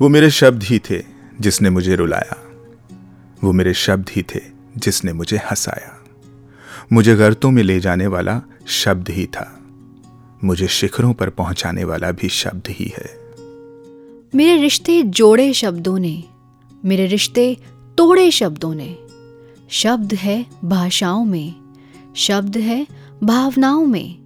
वो मेरे शब्द ही थे जिसने मुझे रुलाया। वो मेरे शब्द ही थे जिसने मुझे हंसाया। मुझे गर्तों में ले जाने वाला शब्द ही था। मुझे शिखरों पर पहुँचाने वाला भी शब्द ही है। मेरे रिश्ते जोड़े शब्दों ने, मेरे रिश्ते तोड़े शब्दों ने। शब्द है भाषाओं में, शब्द है भावनाओं में।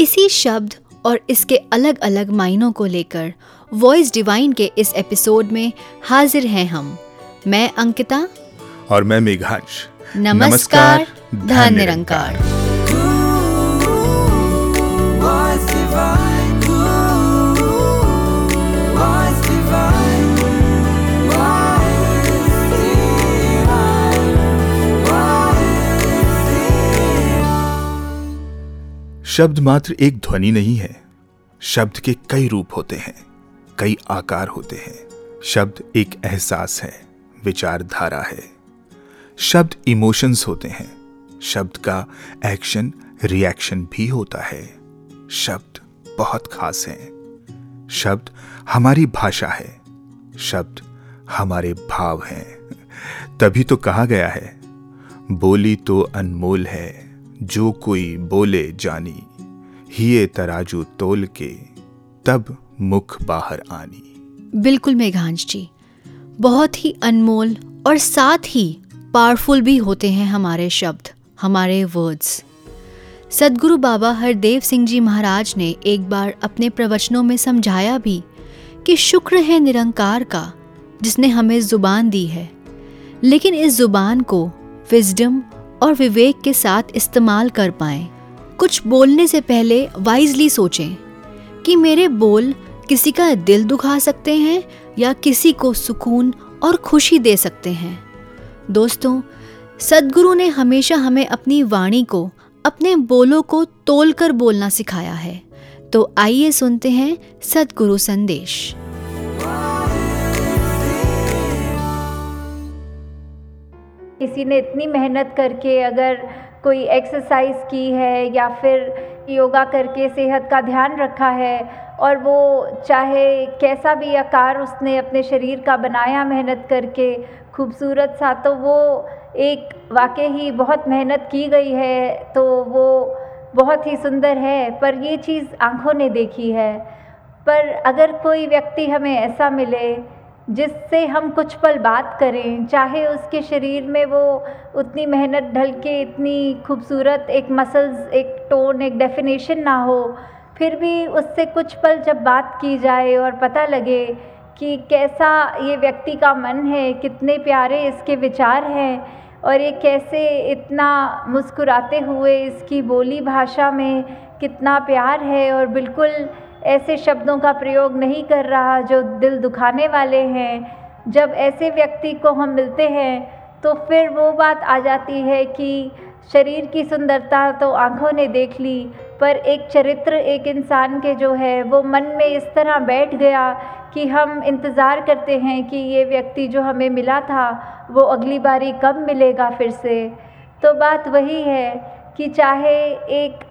इसी शब्द और इसके अलग अलग मायनों को लेकर वॉइस डिवाइन के इस एपिसोड में हाजिर हैं हम। मैं अंकिता। और मैं मेघांश नमस्कार धन निरंकार. शब्द मात्र एक ध्वनि नहीं है शब्द के कई रूप होते हैं। कई आकार होते हैं। शब्द एक एहसास है, विचारधारा है। शब्द इमोशंस होते हैं। शब्द का एक्शन, रिएक्शन भी होता है। शब्द बहुत खास हैं। शब्द हमारी भाषा है। शब्द हमारे भाव हैं। तभी तो कहा गया है, बोली तो अनमोल है, जो कोई बोले जानी, हिये तराजू तोल के, तब मुख बाहर आनी। बिल्कुल मेघांश जी, बहुत ही अनमोल और साथ ही पावरफुल भी होते हैं हमारे शब्द, हमारे वर्ड्स सदगुरु बाबा हरदेव सिंह जी महाराज ने एक बार अपने प्रवचनों में समझाया भी कि शुक्र है निरंकार का, जिसने हमें ज़ुबान दी है। लेकिन इस ज़ुबान को विजडम और विवेक के साथ इस्तेमाल कर पाएँ। कुछ बोलने से पहले वाइजली सोचें कि मेरे बोल किसी का दिल दुखा सकते हैं या किसी को सुकून और खुशी दे सकते हैं। दोस्तों, सदगुरु ने हमेशा हमें अपनी वाणी को, अपने बोलों को तोल कर बोलना सिखाया है। तो आइए सुनते हैं सदगुरु संदेश। किसी ने इतनी मेहनत करके अगर कोई एक्सरसाइज की है या फिर योगा करके सेहत का ध्यान रखा है और वो चाहे कैसा भी आकार उसने अपने शरीर का बनाया मेहनत करके, खूबसूरत सा तो वो एक वाकई ही बहुत मेहनत की गई है तो वो बहुत ही सुंदर है, पर ये चीज़ आँखों ने देखी है। पर अगर कोई व्यक्ति हमें ऐसा मिले, जिससे हम कुछ पल बात करें, चाहे उसके शरीर में वो उतनी मेहनत ढल के, इतनी खूबसूरत एक मसल्स एक टोन एक डेफिनेशन ना हो फिर भी उससे कुछ पल जब बात की जाए और पता लगे कि कैसा ये व्यक्ति का मन है, कितने प्यारे इसके विचार हैं और ये कैसे इतना मुस्कुराते हुए इसकी बोली भाषा में कितना प्यार है और बिल्कुल ऐसे शब्दों का प्रयोग नहीं कर रहा जो दिल दुखाने वाले हैं। जब ऐसे व्यक्ति को हम मिलते हैं तो फिर वो बात आ जाती है कि शरीर की सुंदरता तो आँखों ने देख ली, पर एक चरित्र, एक इंसान के जो है, वो मन में इस तरह बैठ गया कि हम इंतज़ार करते हैं कि ये व्यक्ति जो हमें मिला था, वो अगली बारी कब मिलेगा फिर से। तो बात वही है कि चाहे एक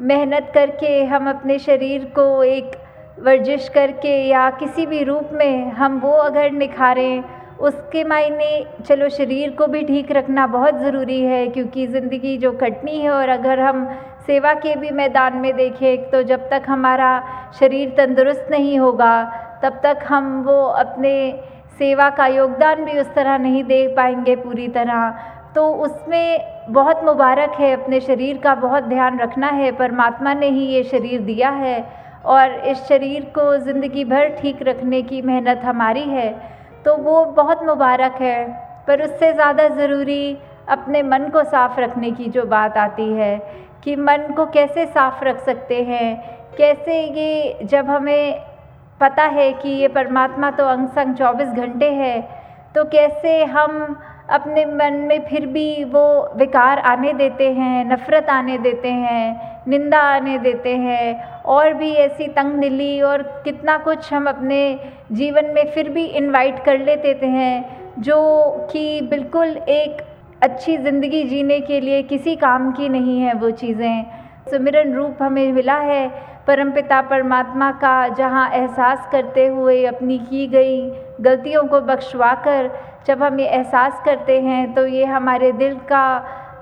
मेहनत करके हम अपने शरीर को एक वर्जिश करके या किसी भी रूप में हम वो अगर निखारें उसके मायने चलो शरीर को भी ठीक रखना बहुत ज़रूरी है, क्योंकि ज़िंदगी जो कटनी है और अगर हम सेवा के भी मैदान में देखें तो जब तक हमारा शरीर तंदुरुस्त नहीं होगा, तब तक हम वो अपने सेवा का योगदान भी उस तरह नहीं दे पाएँगे पूरी तरह। तो उसमें बहुत मुबारक है, अपने शरीर का बहुत ध्यान रखना है, परमात्मा ने ही ये शरीर दिया है और इस शरीर को ज़िंदगी भर ठीक रखने की मेहनत हमारी है। तो वो बहुत मुबारक है, पर उससे ज़्यादा ज़रूरी अपने मन को साफ़ रखने की जो बात आती है कि मन को कैसे साफ़ रख सकते हैं, कैसे ये जब हमें पता है कि ये परमात्मा तो अंग संग चौबीस घंटे है तो कैसे हम अपने मन में फिर भी वो विकार आने देते हैं, नफ़रत आने देते हैं, निंदा आने देते हैं, और भी ऐसी तंग दिली और कितना कुछ हम अपने जीवन में फिर भी इनवाइट कर लेते हैं, जो कि बिल्कुल एक अच्छी ज़िंदगी जीने के लिए किसी काम की नहीं है वो चीज़ें। सुमिरन रूप हमें मिला है, परमपिता परमात्मा का जहाँ एहसास करते हुए अपनी की गई गलतियों को बख्शवा कर जब हम ये एहसास करते हैं तो ये हमारे दिल का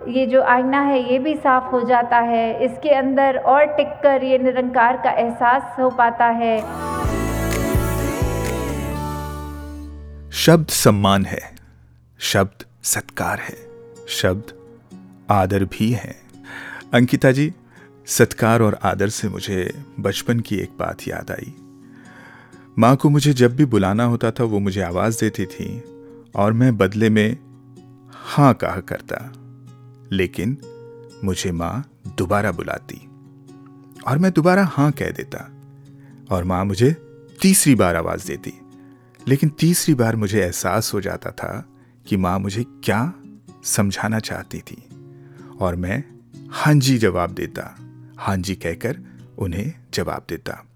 ये जो आईना है, ये भी साफ़ हो जाता है। इसके अंदर और टिक कर ये निरंकार का एहसास हो पाता है। शब्द सम्मान है, शब्द सत्कार है, शब्द आदर भी है। अंकिता जी, सत्कार और आदर से मुझे बचपन की एक बात याद आई। माँ को मुझे जब भी बुलाना होता था, वो मुझे आवाज़ देती थी। और मैं बदले में हाँ कहा करता। लेकिन मुझे माँ दोबारा बुलाती और मैं दोबारा हाँ कह देता और माँ मुझे तीसरी बार आवाज़ देती। लेकिन तीसरी बार मुझे एहसास हो जाता था कि माँ मुझे क्या समझाना चाहती थी और मैं हाँ जी जवाब देता हाँ जी कहकर उन्हें जवाब देता।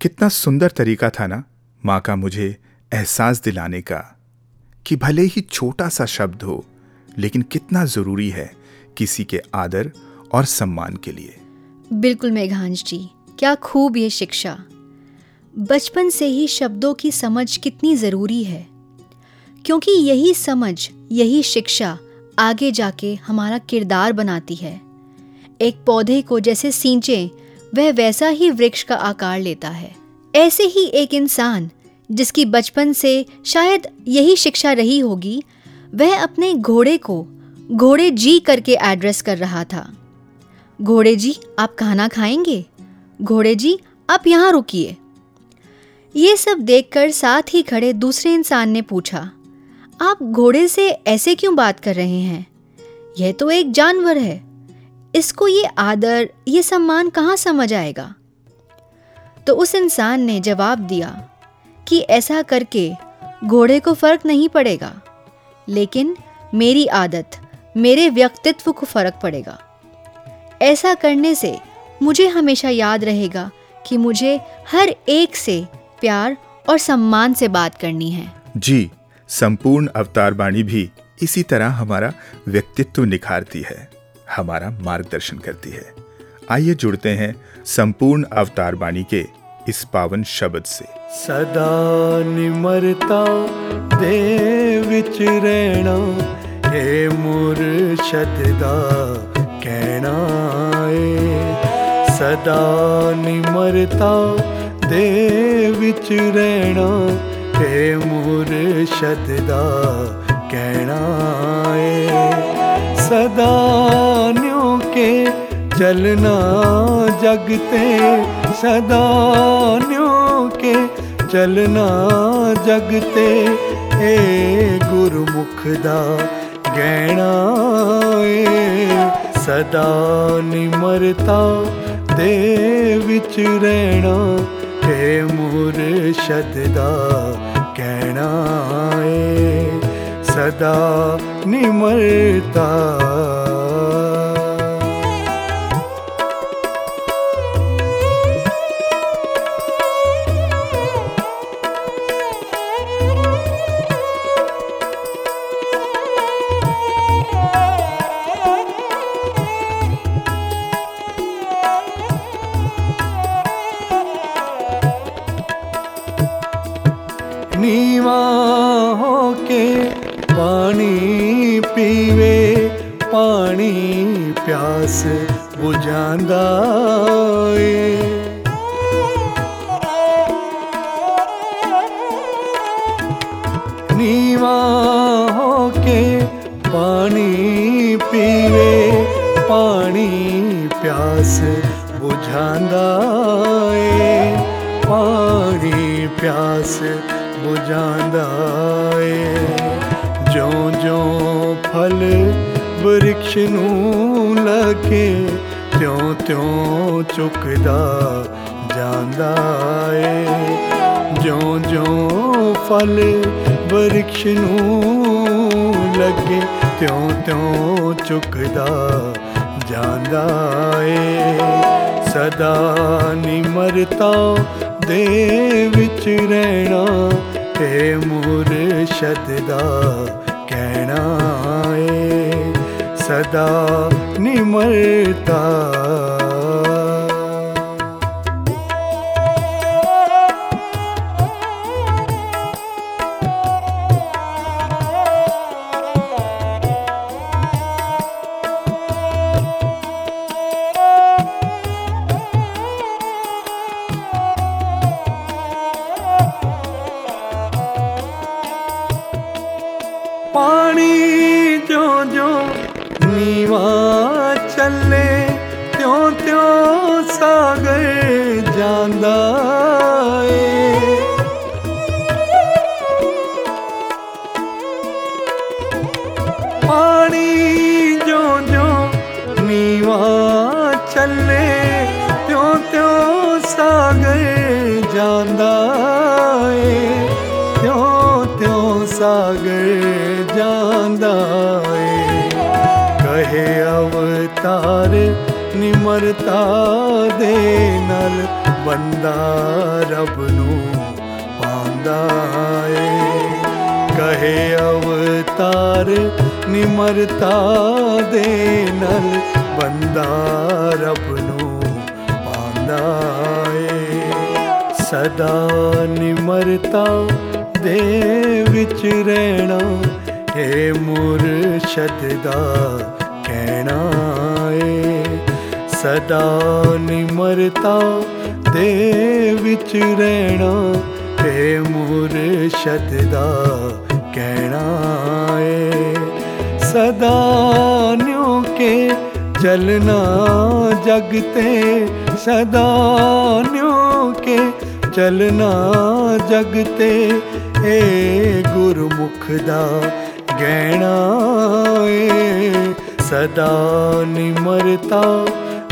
कितना सुंदर तरीका था ना माँ का मुझे एहसास दिलाने का। कि भले ही छोटा सा शब्द हो, लेकिन कितना ज़रूरी है किसी के आदर और सम्मान के लिए। बिल्कुल मेघांश जी, क्या खूब ये शिक्षा। बचपन से ही शब्दों की समझ कितनी ज़रूरी है। क्योंकि यही समझ, यही शिक्षा आगे जाके हमारा किरदार बनाती है। एक पौधे को जैसे सींचें, वह वैसा ही वृक्ष का आकार लेता है। ऐसे ही एक इंसान जिसकी बचपन से शायद यही शिक्षा रही होगी, वह अपने घोड़े को घोड़े जी करके एड्रेस कर रहा था। घोड़े जी, आप खाना खाएँगे? घोड़े जी, आप यहाँ रुकिए। ये सब देखकर साथ ही खड़े दूसरे इंसान ने पूछा, आप घोड़े से ऐसे क्यों बात कर रहे हैं? यह तो एक जानवर है। इसको ये आदर, ये सम्मान कहाँ समझ आएगा? तो उस इंसान ने जवाब दिया कि ऐसा करके घोड़े को फ़र्क नहीं पड़ेगा। लेकिन मेरी आदत, मेरे व्यक्तित्व को फ़र्क पड़ेगा। ऐसा करने से मुझे हमेशा याद रहेगा कि मुझे हर एक से प्यार और सम्मान से बात करनी है। जी, संपूर्ण अवतार बाणी भी इसी तरह हमारा व्यक्तित्व निखारती है, हमारा मार्गदर्शन करती है। आइए जुड़ते हैं संपूर्ण अवतार बाणी के इस पावन शब्द से। ਸਦਾ ਨਿਮਰਤਾ ਦੇ ਵਿੱਚ ਰਹਿਣਾ ਏ ਮੁਰਸ਼ਦ ਦਾ ਕਹਿਣਾ ਏ। ਸਦਾ ਨਿਮਰਤਾ ਦੇ ਵਿੱਚ ਰਹਿਣਾ ਏ ਮੁਰਸ਼ਦ ਦਾ ਕਹਿਣਾ ਏ। ਸਦਾ ਨਿਉ ਕੇ ਚਲਨਾ ਜਗ ਤੇ, ਸਦਾ ਨਿਉ ਚਲਨਾ ਜਗ ਤੇ, ਏ ਗੁਰਮੁਖ ਦਾ ਗਹਿਣਾ ਏ। ਸਦਾ ਨਿਮਰਤਾ ਦੇ ਵਿੱਚ ਰਹਿਣਾ ਏ ਮੁਰਸ਼ਦ ਦਾ ਕਹਿਣਾ ਏ। ਸਦਾ ਨਿਮਰਤਾ ਬੁਝਾਉਂਦਾ ਏ ਨੀਵਾ ਹੋ ਕੇ ਪਾਣੀ ਪੀਵੇ ਪਾਣੀ ਪਿਆਸ ਬੁਝਾਉਂਦਾ ਏ ਪਾਣੀ ਪਿਆਸ ਬੁਝਾਉਂਦਾ ਏ ਜਿਉਂ ਜਿਉਂ ਫਲ ਬ੍ਰਿਕਸ਼ ਨੂੰ ਲਗੇ ਤਿਉਂ ਤਿਉਂ ਚੁੱਕਦਾ ਜਾਂਦਾ ਏ? ਜਿਉਂ ਜਿਉਂ ਫਲ ਬ੍ਰਿਕਸ਼ ਨੂੰ ਲੱਗੇ, ਤਿਉਂ ਤਿਉਂ ਚੁੱਕਦਾ ਜਾਂਦਾ ਏ। ਸਦਾ ਨਿਮਰਤਾ ਦੇ ਵਿੱਚ ਰਹਿਣਾ ਏ ਮੁਰਸ਼ਦ ਦਾ ਕਹਿਣਾ ਏ। ਸਦਾ मरता ਬੰਦਾ ਰੱਬ ਨੂੰ, ਪਾਉਂਦਾ ਏ। ਕਹੇ ਅਵਤਾਰ, ਨਿਮਰਤਾ ਦੇ ਨਾਲ ਬੰਦਾ ਰੱਬ ਨੂੰ ਪਾਉਂਦਾ ਏ। ਸਦਾ ਨਿਮਰਤਾ ਦੇ ਵਿੱਚ ਰਹਿਣਾ ਏ, ਮੁਰਸ਼ਦ ਦਾ ਕਹਿਣਾ ਏ। ਸਦਾ ਨਿਮਰਤਾ ਦੇ ਵਿੱਚ ਰਹਿਣਾ ਏ ਮੁਰਸ਼ਦ ਦਾ ਕਹਿਣਾ ਏ। ਸਦਾ ਨਿਉ ਕੇ ਚਲਣਾ ਜਗ ਤੇ, ਸਦਾ ਨਿਉ ਕੇ ਚਲਣਾ ਜਗ ਤੇ, ਏ ਗੁਰਮੁਖ ਦਾ ਗਹਿਣਾ ਏ। ਸਦਾ ਨਿਮਰਤਾ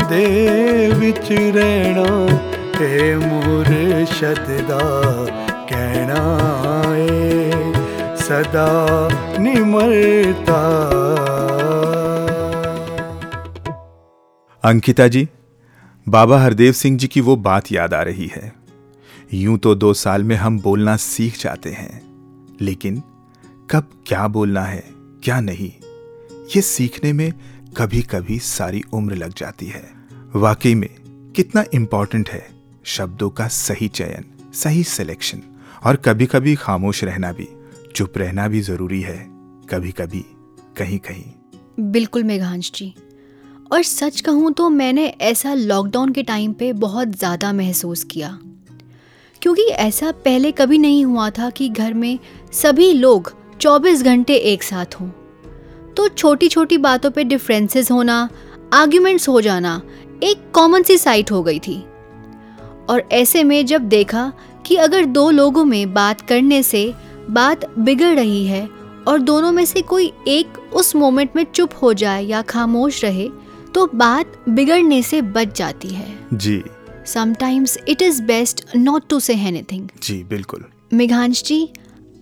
ਦੇ ਵਿੱਚ ਰਹਿਣਾ ਏ ਮੁਰਸ਼ਦ ਦਾ ਕਹਿਣਾ ਏ ਸਦਾ ਨਿਮਰਤਾ अंकिता जी बाबा हरदेव सिंह जी की वो बात याद आ रही है यूं तो दो साल में हम बोलना सीख जाते हैं लेकिन कब क्या बोलना है क्या नहीं ये सीखने में कभी कभी सारी उम्र लग जाती है वाकई में कितना इम्पोर्टेंट है शब्दों का सही चयन, सही सिलेक्शन और कभी कभी खामोश रहना भी, चुप रहना भी ज़रूरी है कभी कभी कहीं कहीं बिल्कुल मेघांश जी। और सच कहूँ तो मैंने ऐसा लॉकडाउन के टाइम पे बहुत ज़्यादा महसूस किया। क्योंकि ऐसा पहले कभी नहीं हुआ था कि घर में सभी लोग 24 घंटे एक साथ हों। तो छोटी छोटी बातों पे डिफरेंसेस होना आर्ग्यूमेंट्स हो जाना, एक कॉमन सी साइट हो गई थी। और ऐसे में जब देखा कि अगर दो लोगों में बात करने से बात बिगड़ रही है और दोनों में से कोई एक उस मोमेंट में चुप हो जाए या खामोश रहे तो बात बिगड़ने से बच जाती है। जी। Sometimes it is best not to say anything जी बिल्कुल। मेघांश जी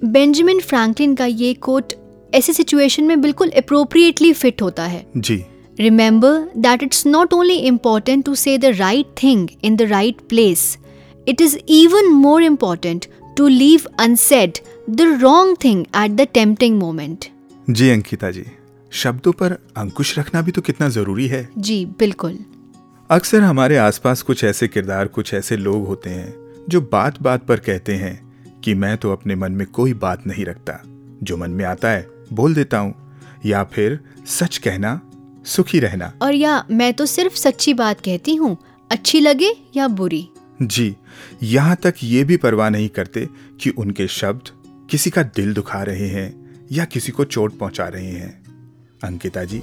बेंजामिन फ्रैंकलिन का ये कोट ऐसी सिचुएशन में बिल्कुल अप्रोप्रिएटली फिट होता है। जी। Remember that it's not only important to say the right thing in the right place, it is even more important to leave unsaid the wrong thing at the tempting moment. जी अंकिता जी शब्दों पर अंकुश रखना भी तो कितना ज़रूरी है जी बिल्कुल अक्सर हमारे आसपास कुछ ऐसे किरदार कुछ ऐसे लोग होते हैं जो बात बात पर कहते हैं कि मैं तो अपने मन में कोई बात नहीं रखता जो मन में आता है बोल देता हूँ या फिर सच कहना सुखी रहना। और या मैं तो सिर्फ़ सच्ची बात कहती हूँ अच्छी लगे या बुरी? जी यहाँ तक ये भी परवाह नहीं करते कि उनके शब्द किसी का दिल दुखा रहे हैं या किसी को चोट पहुँचा रहे हैं। अंकिता जी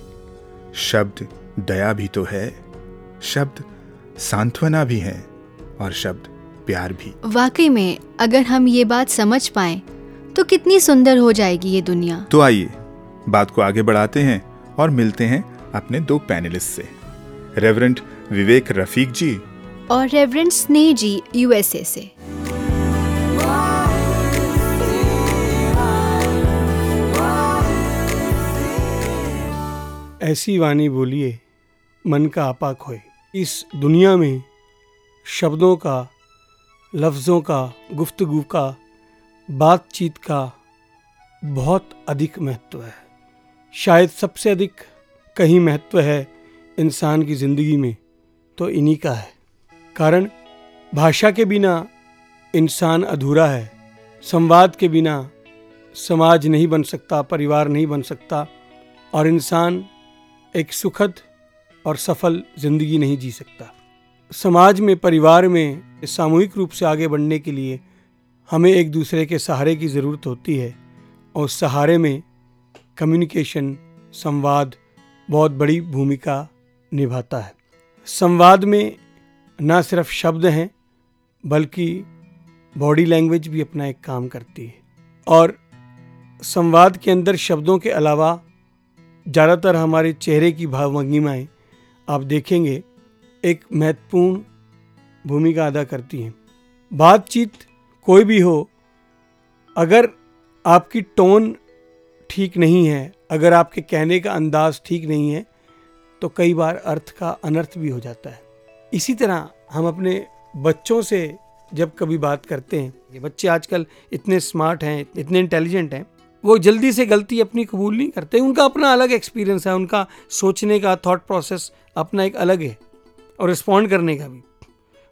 शब्द दया भी तो है शब्द सांत्वना भी है और शब्द प्यार भी। वाकई में अगर हम ये बात समझ पाए तो कितनी सुंदर हो जाएगी ये दुनिया। तो आइए बात को आगे बढ़ाते हैं और मिलते हैं अपने दो पैनलिस्ट से। रेवरेंट विवेक रफीक जी। और रेवरेंड स्नेह जी यूएसए से। ऐसी वाणी बोलिए मन का आपा खोए। इस दुनिया में शब्दों का लफ्ज़ों का गुफ्तगु का बातचीत का बहुत अधिक महत्व है। शायद सबसे अधिक कहीं महत्व है इंसान की ज़िंदगी में तो इन्हीं का है। कारण, भाषा के बिना इंसान अधूरा है। संवाद के बिना समाज नहीं बन सकता, परिवार नहीं बन सकता, और इंसान एक सुखद और सफल ज़िंदगी नहीं जी सकता। समाज में, परिवार में सामूहिक रूप से आगे बढ़ने के लिए हमें एक दूसरे के सहारे की ज़रूरत होती है, और सहारे में कम्युनिकेशन संवाद बहुत बड़ी भूमिका निभाता है। संवाद में ना सिर्फ़ शब्द हैं, बल्कि बॉडी लैंग्वेज भी अपना एक काम करती है। और संवाद के अंदर शब्दों के अलावा ज़्यादातर हमारे चेहरे की भावभंगिमाएँ आप देखेंगे, एक महत्वपूर्ण भूमिका अदा करती हैं। बातचीत कोई भी हो, अगर आपकी टोन ठीक नहीं है अगर आपके कहने का अंदाज ठीक नहीं है तो कई बार अर्थ का अनर्थ भी हो जाता है। इसी तरह हम अपने बच्चों से जब कभी बात करते हैं, ये बच्चे आजकल इतने स्मार्ट हैं, इतने इंटेलिजेंट हैं, वो जल्दी से गलती अपनी कबूल नहीं करते। उनका अपना अलग एक्सपीरियंस है, उनका सोचने का थॉट प्रोसेस अपना एक अलग है, और रिस्पॉन्ड करने का भी।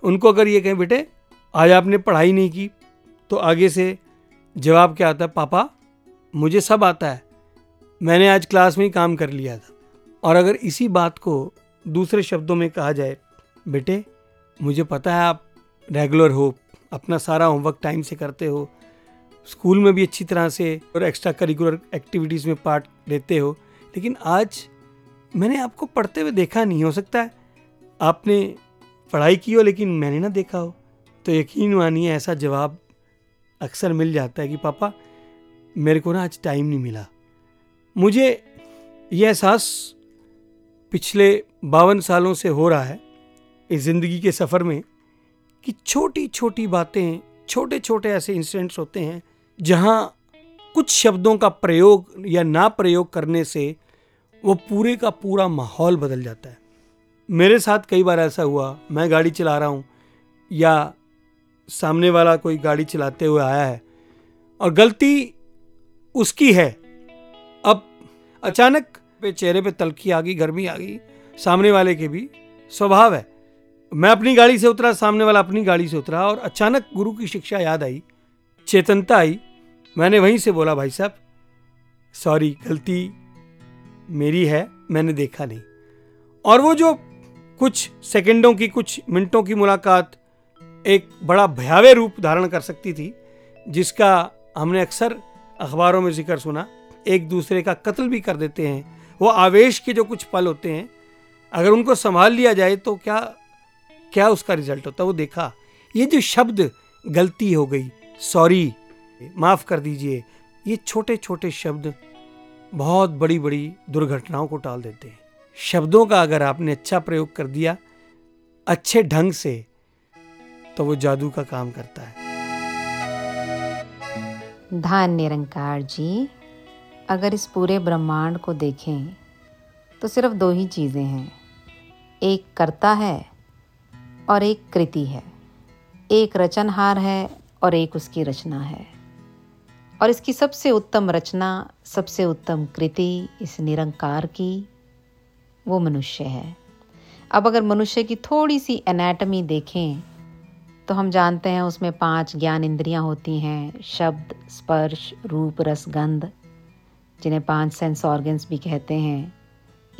उनको अगर ये कहें, बेटे, आज आपने पढ़ाई नहीं की तो आगे से जवाब क्या आता है? पापा, मुझे सब आता है। मैंने आज क्लास में ही काम कर लिया था। और अगर इसी बात को दूसरे शब्दों में कहा जाए, बेटे, मुझे पता है आप रेगुलर हो, अपना सारा होमवर्क टाइम से करते हो स्कूल में भी अच्छी तरह से और एक्स्ट्रा करिकुलर एक्टिविटीज़ में पार्ट लेते हो, लेकिन आज मैंने आपको पढ़ते हुए देखा नहीं, हो सकता है आपने पढ़ाई की हो लेकिन मैंने ना देखा हो। तो यकीन मानिए ऐसा जवाब अक्सर मिल जाता है कि, पापा, मेरे को ना आज टाइम नहीं मिला। मुझे यह एहसास पिछले बावन सालों से हो रहा है, इस ज़िंदगी के सफ़र में, कि छोटी छोटी बातें छोटे छोटे ऐसे इंसिडेंट्स होते हैं, जहाँ कुछ शब्दों का प्रयोग या ना प्रयोग करने से वो पूरे का पूरा माहौल बदल जाता है। मेरे साथ कई बार ऐसा हुआ, मैं गाड़ी चला रहा हूँ, या सामने वाला कोई गाड़ी चलाते हुए आया है, और गलती उसकी है अचानक पे चेहरे पे तलखी आ गई, गर्मी आ गई। सामने वाले के भी स्वभाव है। मैं अपनी गाड़ी से उतरा, सामने वाला अपनी गाड़ी से उतरा और अचानक गुरु की शिक्षा याद आई, चेतनता आई। मैंने वहीं से बोला, भाई साहब, सॉरी, गलती मेरी है, मैंने देखा नहीं। और वो जो कुछ सेकंडों की, कुछ मिनटों की मुलाकात एक बड़ा भयावह रूप धारण कर सकती थी, जिसका हमने अक्सर अखबारों में ज़िक्र सुना एक दूसरे का कत्ल भी कर देते हैं। वो आवेश के जो कुछ पल होते हैं, अगर उनको संभाल लिया जाए तो क्या क्या उसका रिज़ल्ट होता? है वो देखा, ये जो शब्द गलती हो गई सॉरी माफ़ कर दीजिए, ये छोटे छोटे शब्द बहुत बड़ी बड़ी दुर्घटनाओं को टाल देते हैं। शब्दों का अगर आपने अच्छा प्रयोग कर दिया, अच्छे ढंग से तो वो जादू का काम करता है। धान निरंकार जी अगर इस पूरे ब्रह्मांड को देखें तो सिर्फ़ दो ही चीज़ें हैं। एक कर्ता है और एक कृति है। एक रचनहार है और एक उसकी रचना है। और इसकी सबसे उत्तम रचना, सबसे उत्तम कृति, इस निरंकार की, वो मनुष्य है। अब अगर मनुष्य की थोड़ी सी एनाटमी देखें तो हम जानते हैं उसमें पाँच ज्ञान इंद्रियाँ होती हैं, शब्द, स्पर्श, रूप, रस, गंध। जिन्हें पाँच सेंस ऑर्गन्स भी कहते हैं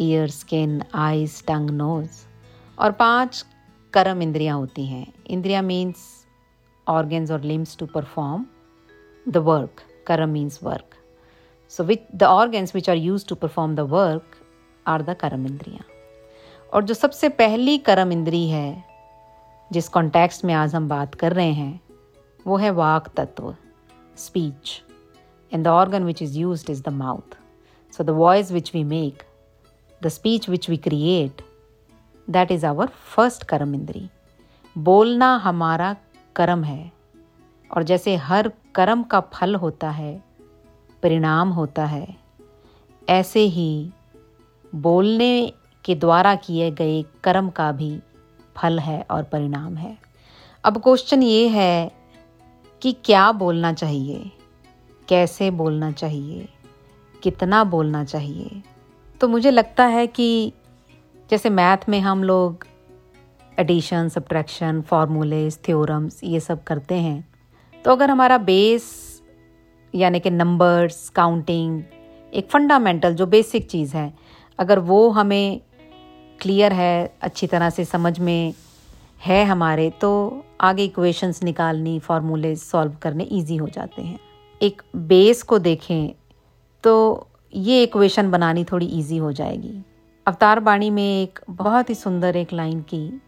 ear skin eyes tongue nose और पाँच कर्म इंद्रियाँ होती हैं इंद्रिया means organs or limbs to perform the work. Karam means work. So, which the organs which are used to perform the work are the karam इंद्रियाँ और जो सबसे पहली कर्म इंद्री है जिस कॉन्टेक्स्ट में आज हम बात कर रहे हैं वो है वाक तत्व speech and the organ which is use is the mouth so the voice which we make the speech which we create that is our first कर्म इंद्री बोलना हमारा कर्म है और जैसे हर कर्म का फल होता है परिणाम होता है ऐसे ही बोलने के द्वारा किए गए कर्म का भी फल है और परिणाम है अब क्वेश्चन ये है कि क्या बोलना चाहिए कैसे बोलना चाहिए, कितना बोलना चाहिए। तो मुझे लगता है कि जैसे मैथ में हम लोग एडिशन सब्ट्रैक्शन फार्मूलेज थ्योरम्स ये सब करते हैं तो अगर हमारा बेस यानी कि नंबर्स काउंटिंग एक फंडामेंटल जो बेसिक चीज़ है, अगर वो हमें क्लियर है, अच्छी तरह से समझ में है हमारे तो आगे इक्वेशंस निकालनी फार्मूले सॉल्व करने इजी हो जाते हैं। एक बेस को देखें तो ये इक्वेशन बनानी थोड़ी इजी हो जाएगी। अवतार बाणी में एक बहुत ही सुंदर एक लाइन की,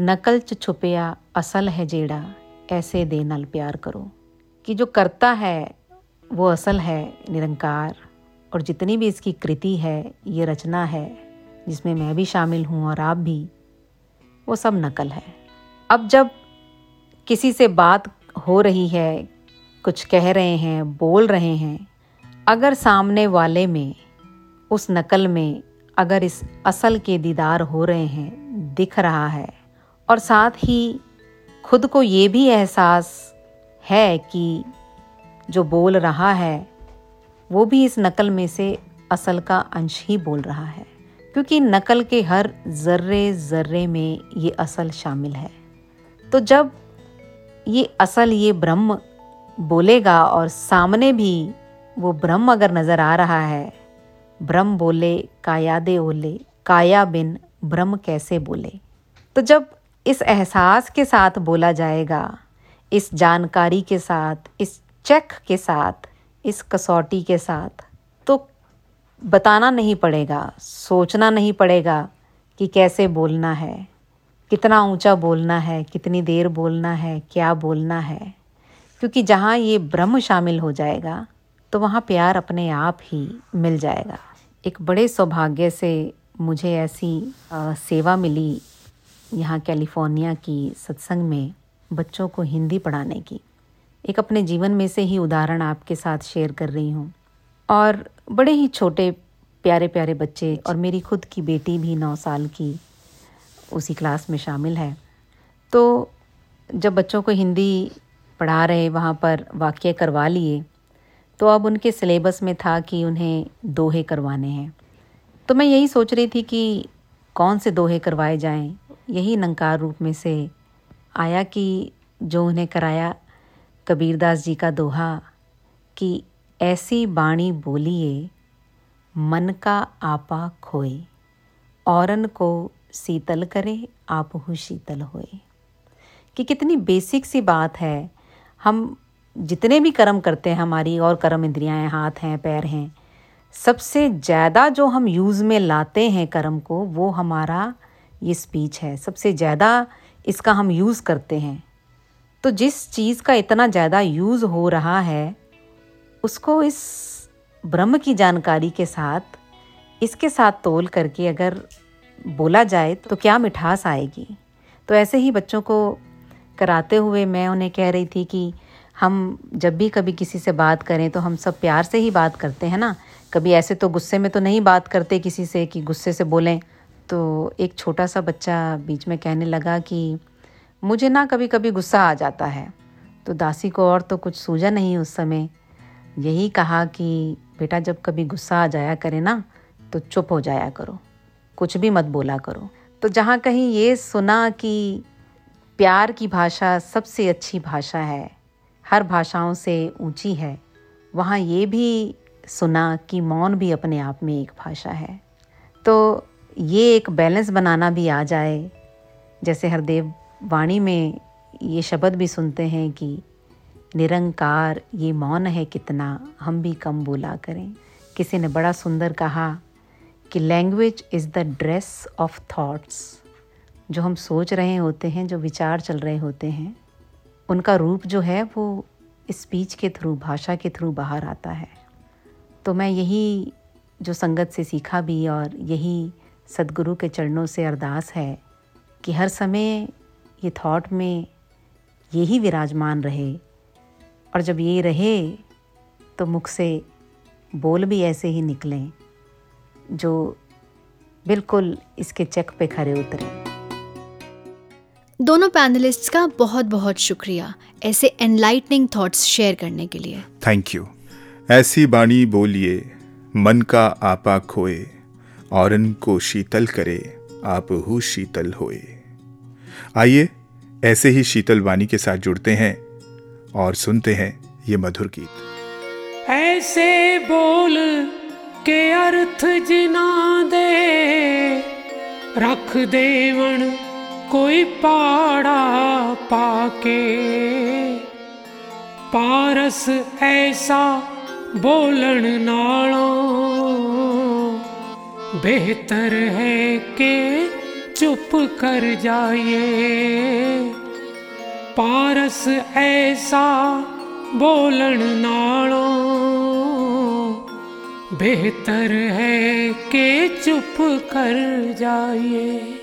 नकल च छुपया, असल है जेड़ा, ऐसे दे नल प्यार करो। कि जो करता है, वो असल है, निरंकार। और जितनी भी इसकी कृति है, ये रचना है, जिसमें मैं भी शामिल हूँ और आप भी, वो सब नकल है। अब जब किसी से बात हो रही है कुछ कह रहे हैं, बोल रहे हैं, अगर सामने वाले में, उस नकल में, अगर इस असल के दीदार हो रहे हैं, दिख रहा है। और साथ ही, खुद को ये भी एहसास है कि जो बोल रहा है, वो भी इस नकल में से असल का अंश ही बोल रहा है। क्योंकि नकल के हर ज़र्रे ज़र्रे में ये असल शामिल है। तो जब ये असल, ये ब्रह्म बोलेगा और सामने भी वो ब्रह्म अगर नज़र आ रहा है, ब्रह्म बोले कायादे ओले, काया बिन ब्रह्म कैसे बोले? तो जब इस एहसास के साथ बोला जाएगा, इस जानकारी के साथ, इस चेक के साथ, इस कसौटी के साथ तो बताना नहीं पड़ेगा, सोचना नहीं पड़ेगा कि कैसे बोलना है, कितना ऊँचा बोलना है, कितनी देर बोलना है, क्या बोलना है। क्योंकि जहाँ ये ब्रह्म शामिल हो जाएगा तो वहाँ प्यार अपने आप ही मिल जाएगा। एक बड़े सौभाग्य से मुझे ऐसी आ, सेवा मिली यहाँ कैलिफ़ोर्निया की सत्संग में बच्चों को हिंदी पढ़ाने की। एक अपने जीवन में से ही उदाहरण आपके साथ शेयर कर रही हूँ। और बड़े ही छोटे प्यारे प्यारे बच्चे और मेरी खुद की बेटी भी नौ साल की उसी क्लास में शामिल है। तो जब बच्चों को हिंदी पढ़ा रहे, वहाँ पर वाक्य करवा लिए। तो अब उनके सिलेबस में था कि उन्हें दोहे करवाने हैं। तो मैं यही सोच रही थी कि कौन से दोहे करवाए जाएँ? यही नंकार रूप में से आया कि जो उन्हें कराया कबीरदास जी का दोहा कि ऐसी बाणी बोलिए, मन का आपा खोए, औरन को शीतल करे, आप हु शीतल होए। कि कितनी बेसिक सी बात है। हम जितने भी कर्म करते हैं हमारी, और कर्म इंद्रियाँ हैं, हाथ हैं, पैर हैं, सबसे ज़्यादा जो हम यूज़ में लाते हैं कर्म को, वो हमारा ये स्पीच है। सबसे ज़्यादा इसका हम यूज़ करते हैं। तो जिस चीज़ का इतना ज़्यादा यूज़ हो रहा है, उसको इस ब्रह्म की जानकारी के साथ, इसके साथ तोल करके अगर बोला जाए तो क्या मिठास आएगी? तो ऐसे ही बच्चों को कराते हुए मैं उन्हें कह रही थी कि हम जब भी कभी किसी से बात करें तो हम सब प्यार से ही बात करते हैं ना? कभी ऐसे तो गुस्से में तो नहीं बात करते किसी से कि गुस्से से बोलें? तो एक छोटा सा बच्चा बीच में कहने लगा कि मुझे ना कभी कभी गुस्सा आ जाता है। तो दासी को और तो कुछ सूझा नहीं उस समय। यही कहा कि बेटा जब कभी गुस्सा आ जाया करे ना तो चुप हो जाया करो। कुछ भी मत बोला करो। तो जहाँ कहीं ये सुना कि प्यार की भाषा सबसे अच्छी भाषा है। हर भाषाओं से ऊँची है। वहाँ ये भी सुना कि मौन भी अपने आप में एक भाषा है। तो ये एक बैलेंस बनाना भी आ जाए। जैसे हरदेव वाणी में ये शब्द भी सुनते हैं कि, निरंकार ये मौन है कितना, हम भी कम बोला करें। किसी ने बड़ा सुंदर कहा कि, language is the dress of thoughts. जो हम सोच रहे होते हैं, जो विचार चल रहे होते हैं, उनका रूप जो है वो स्पीच के थ्रू भाषा के थ्रू बाहर आता है। तो मैं यही जो संगत से सीखा भी और यही सदगुरु के चरणों से अरदास है कि हर समय ये थॉट में यही विराजमान रहे। और जब ये रहे तो मुख से बोल भी ऐसे ही निकलें, जो बिल्कुल इसके चेक पे खरे उतरे। दोनों पैनलिस्ट्स का बहुत बहुत शुक्रिया ऐसे एनलाइटनिंग थॉट्स शेयर करने के लिए। थैंक यू ऐसी बाणी बोलिए मन का आपा खोए और को शीतल करे आप हु शीतल होए। आइए ऐसे ही शीतल वाणी के साथ जुड़ते हैं और सुनते हैं ये मधुर गीत। ऐसे बोल के अर्थ जिना दे रख देवण कोई पाड़ा पाके। पारस ऐसा बोलण नालों। बेहतर है कि चुप कर जाइए। पारस ऐसा बोलन नालों। बेहतर है कि चुप कर जाइए।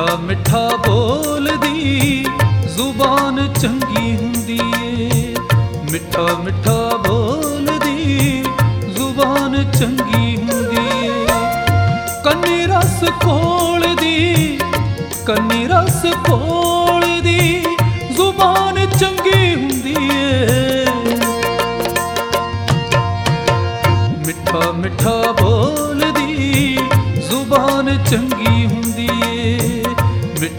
ਮਿੱਠਾ ਮਿੱਠਾ ਬੋਲਦੀ, ਜ਼ੁਬਾਨ ਚੰਗੀ ਹੁੰਦੀ ਏ। ਮਿੱਠਾ ਮਿੱਠਾ ਬੋਲਦੀ, ਜ਼ੁਬਾਨ ਚੰਗੀ ਹੁੰਦੀ ਏ। ਕੰਨੀ ਰਸ ਕੋਲਦੀ ਕੰਨੀ ਰਸ ਕੋਲਦੀ ਜ਼ੁਬਾਨ ਚੰਗੀ ਹੁੰਦੀ ਏ। ਮਿੱਠਾ ਮਿੱਠਾ ਬੋਲਦੀ, ਜ਼ੁਬਾਨ ਚੰਗੀ ਹੁੰਦੀ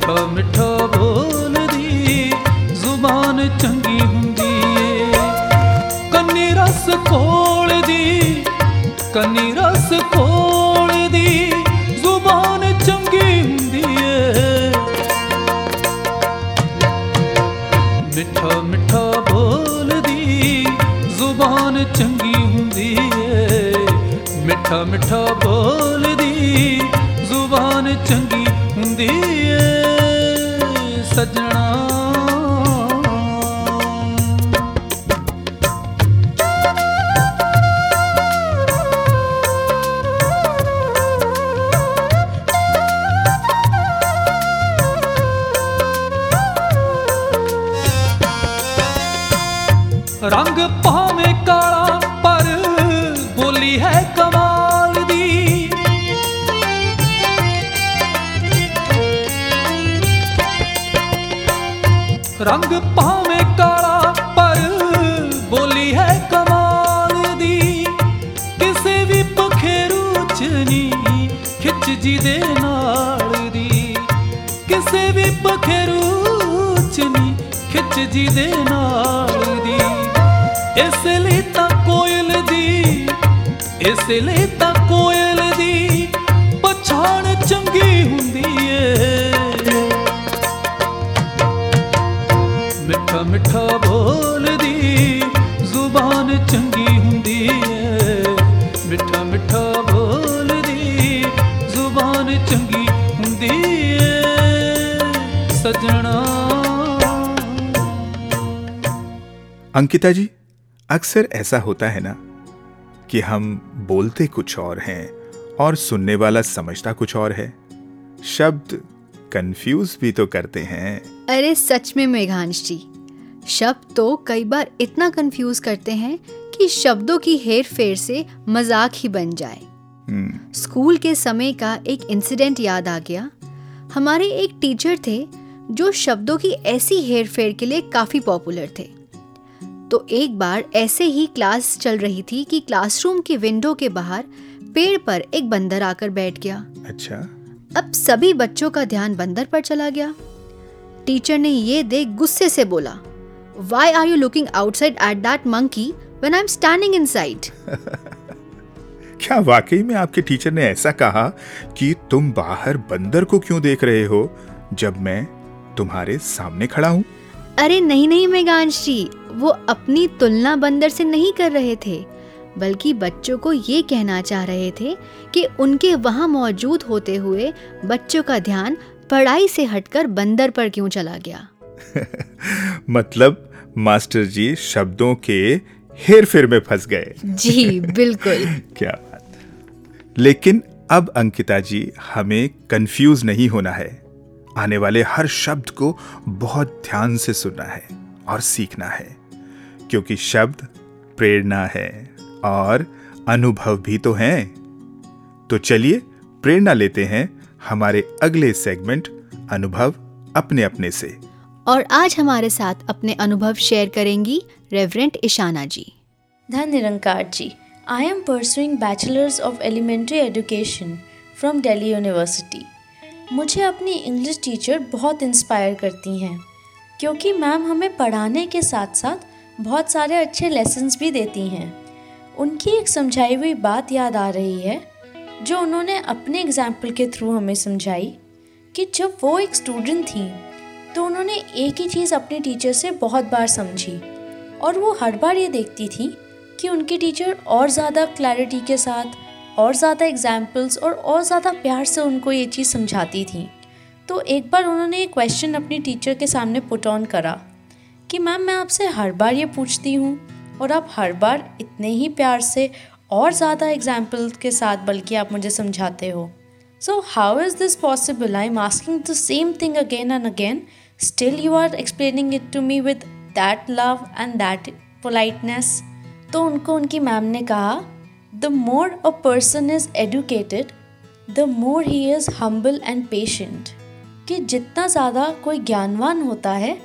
ਮਿੱਠਾ ਮਿੱਠਾ ਬੋਲਦੀ, ਜ਼ੁਬਾਨ ਚੰਗੀ ਹੁੰਦੀ ਏ। ਕੰਨੀ ਰਸ ਕੋਲਦੀ ਕੰਨੀ ਰਸ ਕੋਲਦੀ ਜ਼ੁਬਾਨ ਚੰਗੀ ਹੁੰਦੀ ਏ। ਮਿੱਠਾ ਮਿੱਠਾ ਬੋਲਦੀ, ਜ਼ੁਬਾਨ ਚੰਗੀ ਹੁੰਦੀ ਏ। ਮਿੱਠਾ ਮਿੱਠਾ ਬੋਲਦੀ, ਜ਼ੁਬਾਨ ਚੰਗੀ ਹੁੰਦੀ ਰੰਗ ਭਾਵੇਂ ਕਾਲਾ, ਪਰ ਬੋਲੀ ਹੈ ਕਮਾਲ ਦੀ। ਰੰਗ ਭਾਵੇਂ ਕਾਲਾ, ਪਰ ਬੋਲੀ ਹੈ ਕਮਾਲ ਦੀ। ਕਿਸੇ ਵੀ ਪਖੇਰੂ ਚ ਨਹੀਂ ਖਿੱਚ ਜੀ ਦੇ ਨਾਲ ਦੀ। ਕਿਸੇ ਵੀ ਪਖੇਰੂ ਚ ਨਹੀਂ ਖਿੱਚ ਜੀ ਦੇ ਨਾਲ ਇਸ ਲਈ ਤਾਂ ਕੋਇਲ ਦੀ ਪਛਾਣ ਚੰਗੀ ਹੁੰਦੀ ਏ ਮਿੱਠਾ ਮਿੱਠਾ ਬੋਲਦੀ ਜ਼ੁਬਾਨ ਚੰਗੀ ਹੁੰਦੀ ਏ ਮਿੱਠਾ ਮਿੱਠਾ ਬੋਲਦੀ ਜ਼ੁਬਾਨ ਚੰਗੀ ਹੁੰਦੀ ਏ ਸਜਣਾ अंकिता जी अक्सर ऐसा होता है ना कि हम बोलते कुछ और हैं और सुनने वाला समझता कुछ और है। शब्द कंफ्यूज भी तो करते हैं। अरे सच में मेघांश जी शब्द तो कई बार इतना कंफ्यूज करते हैं कि शब्दों की हेर फेर से मज़ाक ही बन जाए। हम्म, स्कूल के समय का एक इंसिडेंट याद आ गया। हमारे एक टीचर थे जो शब्दों की ऐसी हेर फेर के लिए काफ़ी पॉपुलर थे। तो एक बार ऐसे ही क्लास चल रही थी कि क्लासरूम की विंडो के बाहर पेड़ पर एक बंदर आकर बैठ गया। अच्छा। अब सभी बच्चों का ध्यान बंदर पर चला गया। टीचर ने ये देख गुस्से से बोला why are you looking outside at that monkey when I'm standing inside? क्या वाकई में आपके टीचर ने ऐसा कहा कि तुम बाहर बंदर को क्यों देख रहे हो जब मैं तुम्हारे सामने खड़ा हूँ? अरे नहीं नहीं मेघांश जी वो अपनी तुलना बंदर से नहीं कर रहे थे बल्कि बच्चों को ये कहना चाह रहे थे कि उनके वहाँ मौजूद होते हुए बच्चों का ध्यान पढ़ाई से हटकर बंदर पर क्यों चला गया? मतलब मास्टर जी शब्दों के हेर फेर में फंस गए। जी बिल्कुल। क्या बात। लेकिन अब अंकिता जी हमें कंफ्यूज नहीं होना है। आने वाले हर शब्द को बहुत ध्यान से सुनना है और सीखना है क्योंकि शब्द प्रेरणा है और अनुभव भी तो हैं। तो चलिए प्रेरणा लेते हैं हमारे अगले सेगमेंट अनुभव अपने अपने से। और आज हमारे साथ अपने अनुभव शेयर करेंगी रेवरेंट ईशाना जी। धन Nirankar ji I am pursuing bachelors of elementary education from Delhi university मुझे अपनी इंग्लिश टीचर बहुत इंस्पायर करती हैं, क्योंकि मैम हमें पढ़ाने के साथ साथ बहुत सारे अच्छे लेसन्स भी देती हैं। उनकी एक समझाई हुई बात याद आ रही है, जो उन्होंने अपने एग्ज़ाम्पल के थ्रू हमें समझाई, कि जब वो एक स्टूडेंट थी तो उन्होंने एक ही चीज़ अपने टीचर से बहुत बार समझी, और वो हर बार ये देखती थी कि उनके टीचर और ज़्यादा क्लैरिटी के साथ और ज़्यादा एग्जाम्पल्स और और ज़्यादा प्यार से उनको ये चीज़ समझाती थी। तो एक बार उन्होंने ये क्वेश्चन अपनी टीचर के सामने पुट ऑन करा कि, मैम, मैं आपसे हर बार ये पूछती हूँ और आप हर बार इतने ही प्यार से और ज़्यादा एग्ज़ाम्पल के साथ बल्कि आप मुझे समझाते हो। So how is this possible I am asking the same thing again and again still you are explaining it to me with that love and that politeness तो उनको उनकी मैम ने कहा the more a person is educated the more he is humble and patient कि जितना ज़्यादा कोई ज्ञानवान होता है,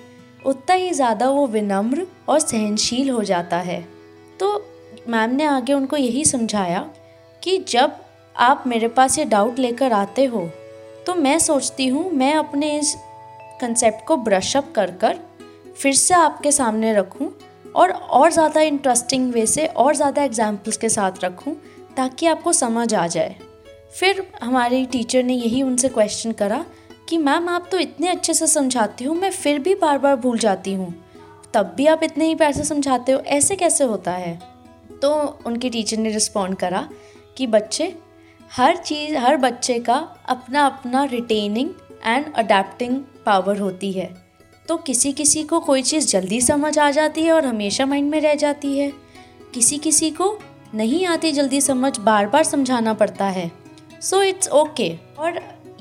उतना ही ज़्यादा वो विनम्र और सहनशील हो जाता है। तो मैम ने आगे उनको यही समझाया कि जब आप मेरे पास ये डाउट लेकर आते हो तो मैं सोचती हूँ, मैं अपने इस कंसेप्ट को ब्रश अप कर कर फिर से आपके सामने रखूँ और और ज़्यादा इंटरेस्टिंग वे से और ज़्यादा एग्जाम्पल्स के साथ रखूँ, ताकि आपको समझ आ जाए। फिर हमारी टीचर ने यही उनसे क्वेश्चन करा कि, मैम, आप तो इतने अच्छे से समझाती हो, मैं फिर भी बार बार भूल जाती हूँ। तब भी आप इतने ही पैसे समझाते हो, ऐसे कैसे होता है? तो उनके टीचर ने रिस्पॉन्ड करा कि, बच्चे, हर चीज़, हर बच्चे का अपना अपना रिटेनिंग एंड अडेप्टिंग पावर होती है। तो किसी किसी को कोई चीज़ जल्दी समझ आ जाती है और हमेशा माइंड में रह जाती है। किसी किसी को नहीं आती जल्दी समझ बार बार समझाना पड़ता है। सो इट्स ओके और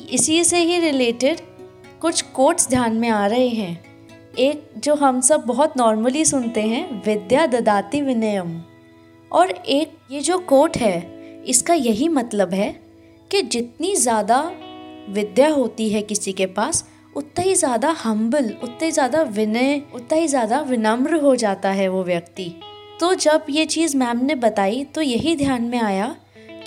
इसी से ही रिलेटेड कुछ कोट्स ध्यान में आ रहे हैं। एक जो हम सब बहुत नॉर्मली सुनते हैं, विद्या ददाति विनयम। और एक ये जो कोट है, इसका यही मतलब है कि जितनी ज़्यादा विद्या होती है किसी के पास उतना ही ज़्यादा हम्बल उतना ही ज़्यादा विनय, उतना ही ज़्यादा विनम्र हो जाता है वो व्यक्ति। तो जब ये चीज़ मैम ने बताई तो यही ध्यान में आया